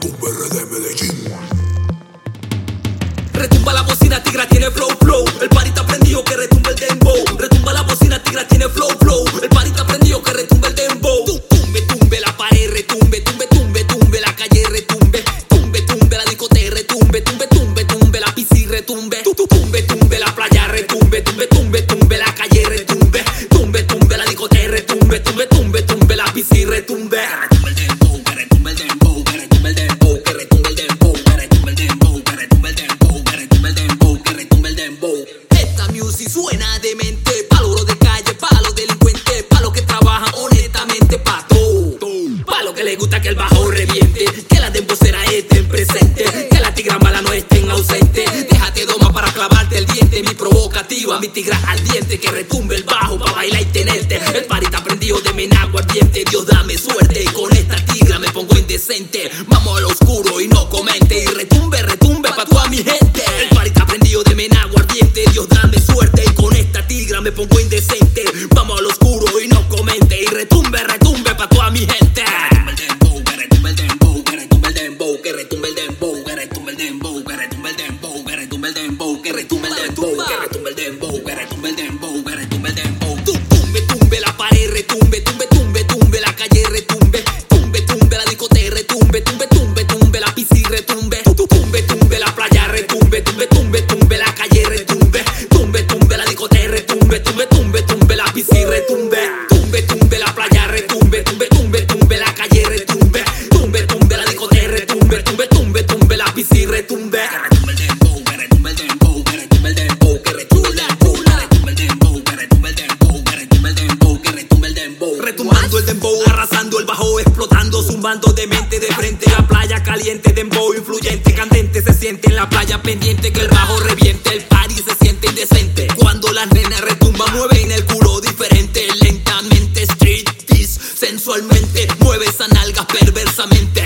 tu perro el diente, mi provocativa, mi tigra al diente que retumbe el bajo para bailar y tenerte. El parita prendido de mi ardiente, Dios dame suerte y con esta tigra me pongo indecente. Vamos al oscuro y no comente y retumbe, retumbe pa' toda mi gente. El parita prendido de mi ardiente, Dios dame suerte y con esta tigra me pongo indecente. Vamos al oscuro y no comente y retumbe, retumbe pa' toda mi gente. bando de mente de frente. La playa caliente, dembow influyente, candente. Se siente en la playa pendiente que el bajo reviente. El party se siente indecente. Cuando las nenas retumban, mueven el culo diferente. Lentamente, street tease, sensualmente. Mueve esas nalgas perversamente.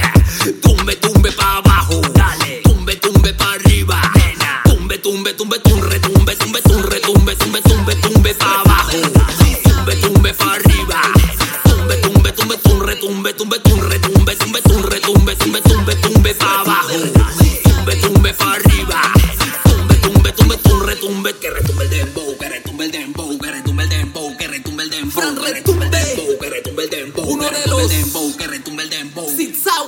Tumbe, tumbe pa' abajo. Dale. Tumbe, tumbe pa' arriba. Nena. Tumbe, tumbe, tumbe, tumbe, tumbe, tumbe, tumbe, tumbe, tumbe, tumbe, tumbe pa' abajo. Tumbe, tumbe pa' arriba. Tumbe, tumbe, tumbe, tumbe, tumbe, tumbe, tumbe. Sit down.